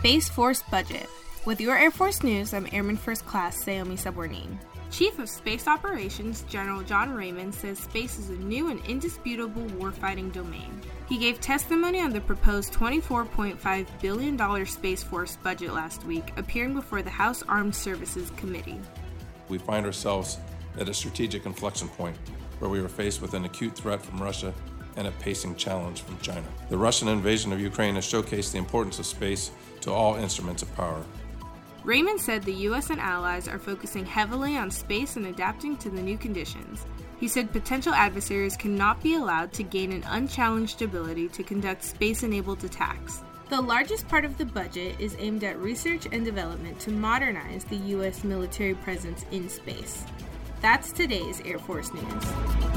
Space Force Budget. With your Air Force News, I'm Airman First Class Saomi Sabwarneen. Chief of Space Operations General John Raymond says space is a new and indisputable warfighting domain. He gave testimony on the proposed $24.5 billion Space Force budget last week, appearing before the House Armed Services Committee. We find ourselves at a strategic inflection point where we are faced with an acute threat from Russia and a pacing challenge from China. The Russian invasion of Ukraine has showcased the importance of space to all instruments of power. Raymond said the U.S. and allies are focusing heavily on space and adapting to the new conditions. He said potential adversaries cannot be allowed to gain an unchallenged ability to conduct space enabled attacks. The largest part of the budget is aimed at research and development to modernize the U.S. military presence in space. That's today's Air Force News.